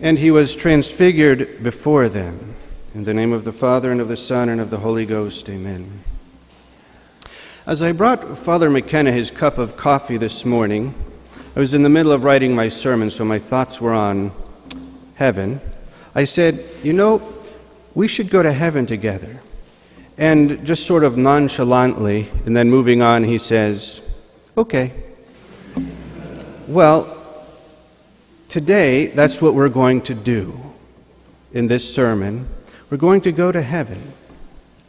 And he was transfigured before them. In the name of the Father, and of the Son, and of the Holy Ghost, amen. As I brought Father McKenna his cup of coffee this morning, I was in the middle of writing my sermon, so my thoughts were on heaven. I said, You know, we should go to heaven together. And just sort of nonchalantly, and then moving on, he says, Okay. Well, today, that's what we're going to do in this sermon. We're going to go to heaven,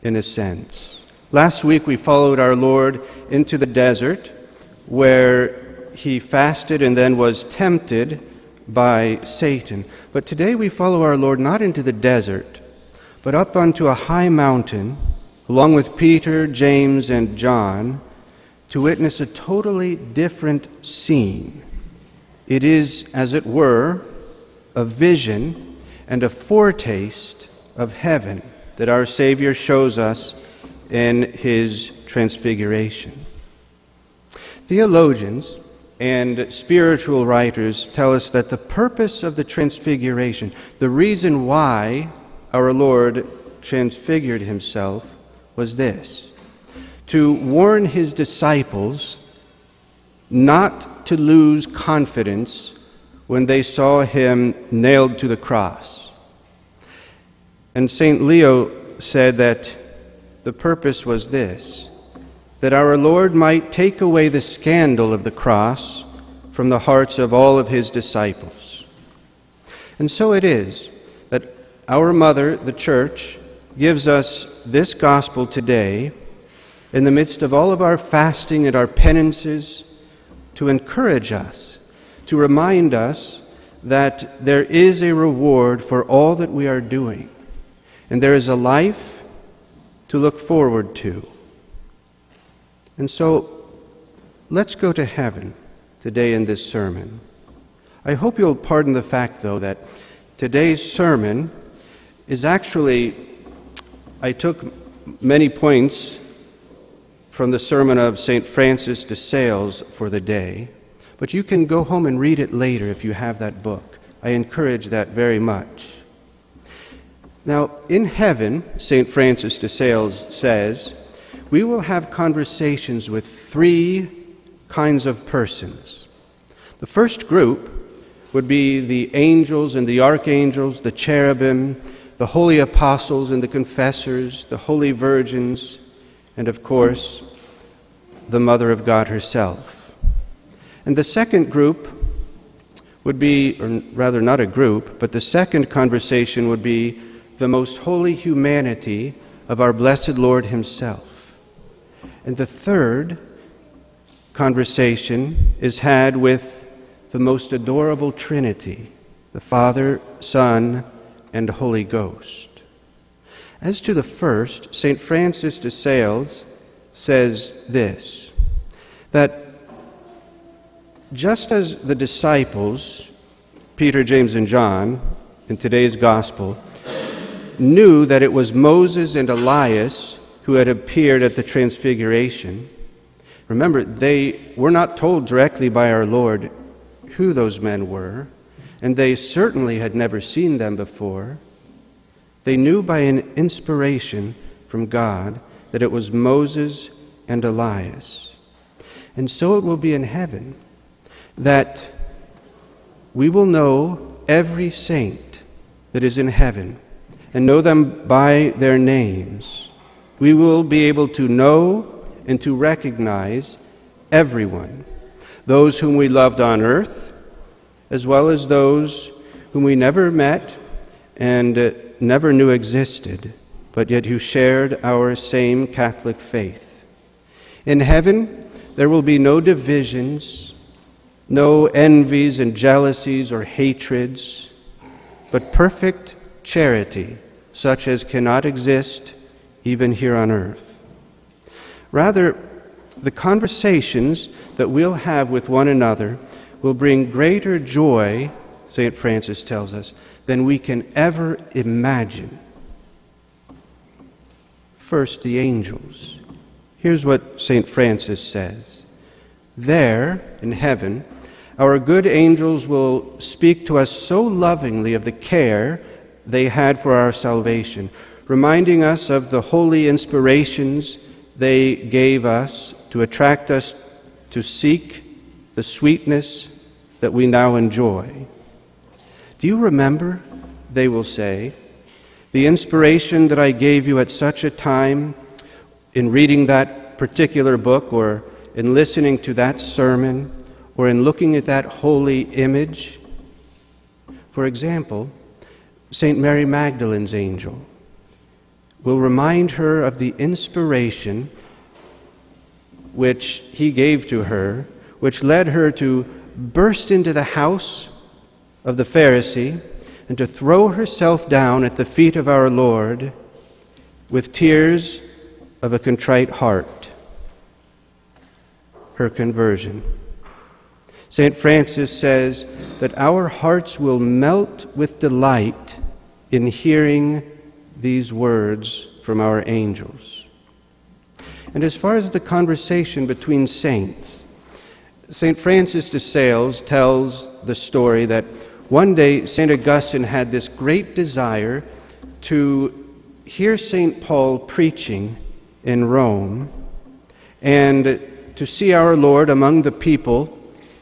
in a sense. Last week, we followed our Lord into the desert where he fasted and then was tempted by Satan. But today, we follow our Lord not into the desert, but up onto a high mountain, along with Peter, James, and John, to witness a totally different scene. It is, as it were, a vision and a foretaste of heaven that our Savior shows us in his transfiguration. Theologians and spiritual writers tell us that the purpose of the transfiguration, the reason why our Lord transfigured himself, was this to warn his disciples not to lose confidence when they saw him nailed to the cross. And St. Leo said that the purpose was this that our Lord might take away the scandal of the cross from the hearts of all of his disciples. And so it is that our mother, the church, gives us this gospel today in the midst of all of our fasting and our penances to encourage us, to remind us that there is a reward for all that we are doing, and there is a life to look forward to. And so, let's go to heaven today in this sermon. I hope you'll pardon the fact, though, that today's sermon is actually, I took many points from the sermon of St. Francis de Sales for the day, but you can go home and read it later if you have that book. I encourage that very much. Now, in heaven, St. Francis de Sales says, we will have conversations with three kinds of persons. The first group would be the angels and the archangels, the cherubim, the holy apostles and the confessors, the holy virgins, and of course, the Mother of God herself. And the second group would be, or rather not a group, but the second conversation would be the most holy humanity of our blessed Lord Himself. And the third conversation is had with the most adorable Trinity, the Father, Son, and Holy Ghost. As to the first, St. Francis de Sales says this that just as the disciples, Peter, James, and John, in today's gospel, knew that it was Moses and Elias who had appeared at the Transfiguration, remember, they were not told directly by our Lord who those men were, and they certainly had never seen them before. They knew by an inspiration from God that it was Moses and Elias. And so it will be in heaven that we will know every saint that is in heaven and know them by their names. We will be able to know and to recognize everyone, those whom we loved on earth, as well as those whom we never met and never knew existed but yet who shared our same Catholic faith. In heaven, there will be no divisions, no envies and jealousies or hatreds, but perfect charity, such as cannot exist even here on earth. Rather, the conversations that we'll have with one another will bring greater joy, St. Francis tells us, than we can ever imagine. First, the angels. Here's what St. Francis says There, in heaven, our good angels will speak to us so lovingly of the care they had for our salvation, reminding us of the holy inspirations they gave us to attract us to seek the sweetness that we now enjoy. Do you remember, they will say, the inspiration that I gave you at such a time in reading that particular book or in listening to that sermon? or in looking at that holy image. For example, St. Mary Magdalene's angel will remind her of the inspiration which he gave to her, which led her to burst into the house of the Pharisee and to throw herself down at the feet of our Lord with tears of a contrite heart. Her conversion. St. Francis says that our hearts will melt with delight in hearing these words from our angels. And as far as the conversation between saints, St. Francis de Sales tells the story that one day St. Augustine had this great desire to hear St. Paul preaching in Rome and to see our Lord among the people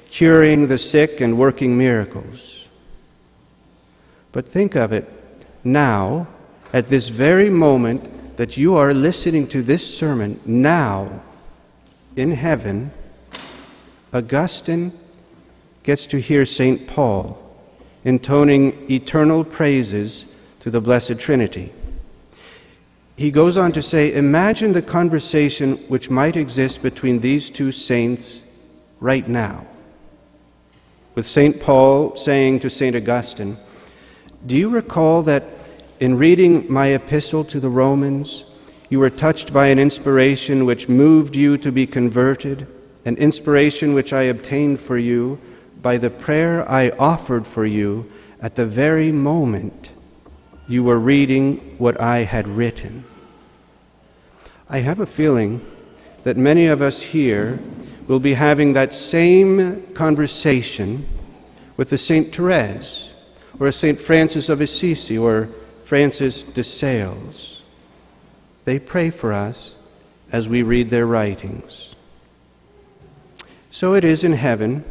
curing the sick and working miracles. But think of it now, at this very moment that you are listening to this sermon, now in heaven, Augustine gets to hear St. Paul intoning eternal praises to the Blessed Trinity. He goes on to say, Imagine the conversation which might exist between these two saints right now with St. Paul saying to St. Augustine, Do you recall that in reading my epistle to the Romans, you were touched by an inspiration which moved you to be converted, an inspiration which I obtained for you by the prayer I offered for you at the very moment you were reading what I had written? I have a feeling that many of us here will be having that same conversation with the Saint Therese or a Saint Francis of Assisi or Francis de Sales. They pray for us as we read their writings. So it is in heaven.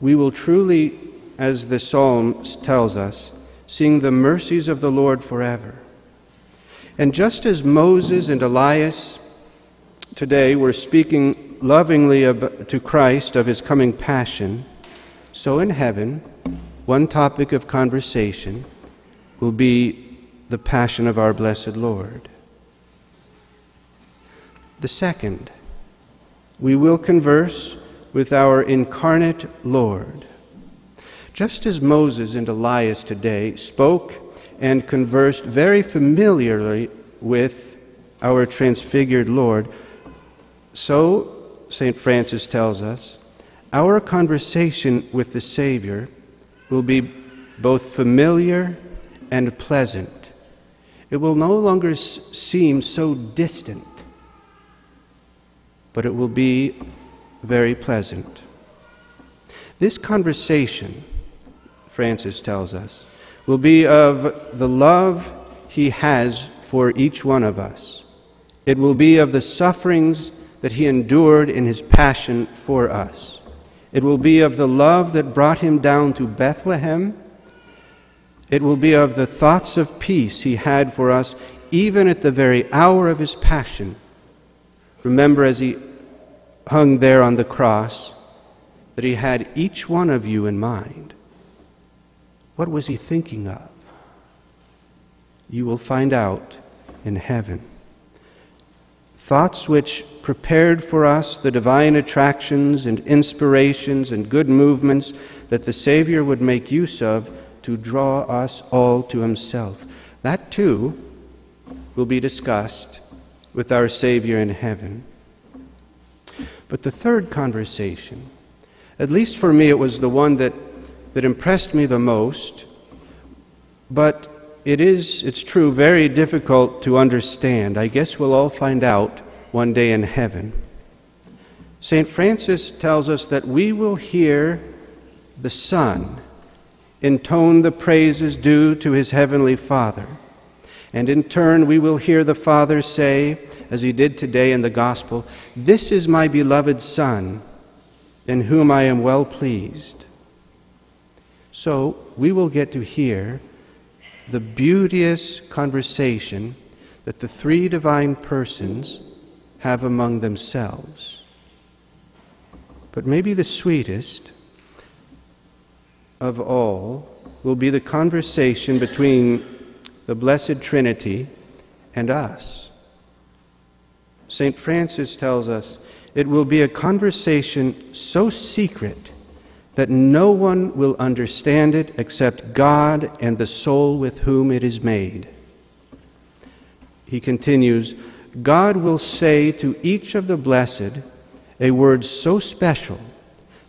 We will truly, as the psalm tells us, sing the mercies of the Lord forever. And just as Moses and Elias today were speaking lovingly to Christ of his coming passion, so in heaven, one topic of conversation will be the passion of our blessed Lord. The second, we will converse with our incarnate Lord. Just as Moses and Elias today spoke and conversed very familiarly with our transfigured Lord, so St. Francis tells us, our conversation with the Savior will be both familiar and pleasant. It will no longer seem so distant, but it will be very pleasant. This conversation, Francis tells us, will be of the love he has for each one of us. It will be of the sufferings that he endured in his passion for us. It will be of the love that brought him down to Bethlehem. It will be of the thoughts of peace he had for us even at the very hour of his passion. Remember, as he hung there on the cross, that he had each one of you in mind. What was he thinking of? You will find out in heaven. Thoughts which prepared for us the divine attractions and inspirations and good movements that the Savior would make use of to draw us all to Himself. That too will be discussed with our Savior in heaven. But the third conversation, at least for me, it was the one that, that impressed me the most, but it is, it's true, very difficult to understand. I guess we'll all find out one day in heaven. St. Francis tells us that we will hear the Son, intone the praises due to his heavenly Father. And in turn, we will hear the Father say, as he did today in the Gospel, This is my beloved Son, in whom I am well pleased. So we will get to hear the beauteous conversation that the three divine persons have among themselves. But maybe the sweetest of all will be the conversation between the Blessed Trinity and us. St. Francis tells us it will be a conversation so secret that no one will understand it except God and the soul with whom it is made. He continues God will say to each of the blessed a word so special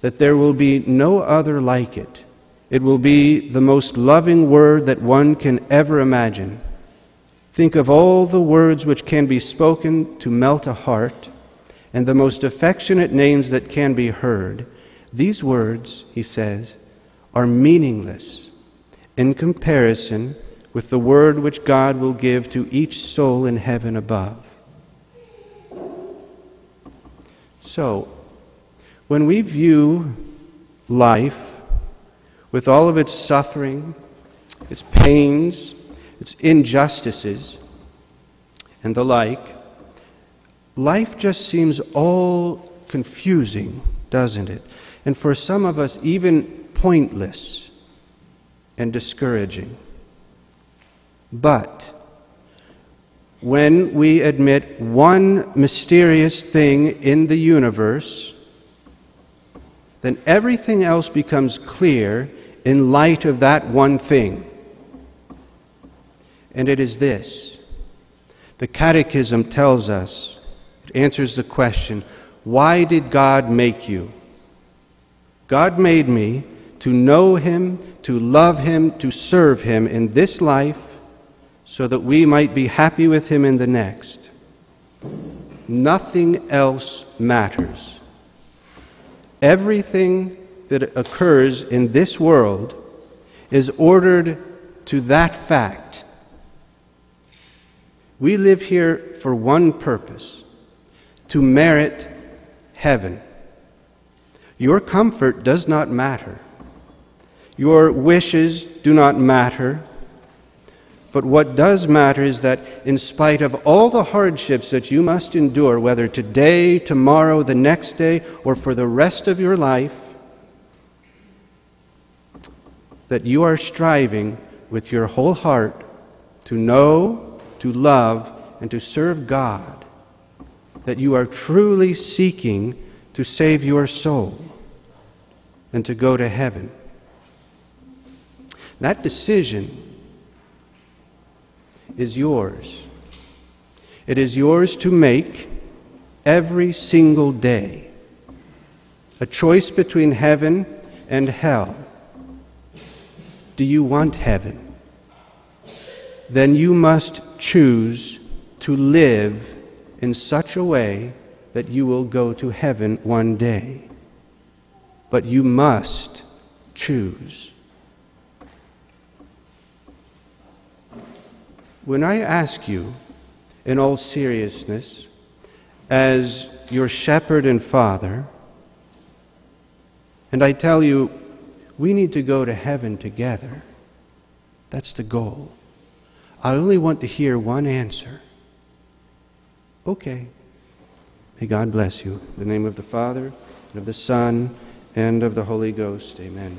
that there will be no other like it. It will be the most loving word that one can ever imagine. Think of all the words which can be spoken to melt a heart, and the most affectionate names that can be heard. These words, he says, are meaningless in comparison with the word which God will give to each soul in heaven above. So, when we view life with all of its suffering, its pains, its injustices, and the like, life just seems all confusing, doesn't it? And for some of us, even pointless and discouraging. But when we admit one mysterious thing in the universe, then everything else becomes clear in light of that one thing. And it is this the Catechism tells us, it answers the question why did God make you? God made me to know Him, to love Him, to serve Him in this life so that we might be happy with him in the next. Nothing else matters. Everything that occurs in this world is ordered to that fact. We live here for one purpose to merit heaven. Your comfort does not matter. Your wishes do not matter. But what does matter is that, in spite of all the hardships that you must endure, whether today, tomorrow, the next day, or for the rest of your life, that you are striving with your whole heart to know, to love, and to serve God. That you are truly seeking to save your soul and to go to heaven. That decision is yours. It is yours to make every single day. A choice between heaven and hell. Do you want heaven? Then you must choose to live in such a way that you will go to heaven one day. But you must choose. When I ask you, in all seriousness, as your shepherd and father, and I tell you, we need to go to heaven together. That's the goal. I only want to hear one answer. Okay. May God bless you. In the name of the Father, and of the Son, and of the Holy Ghost. Amen.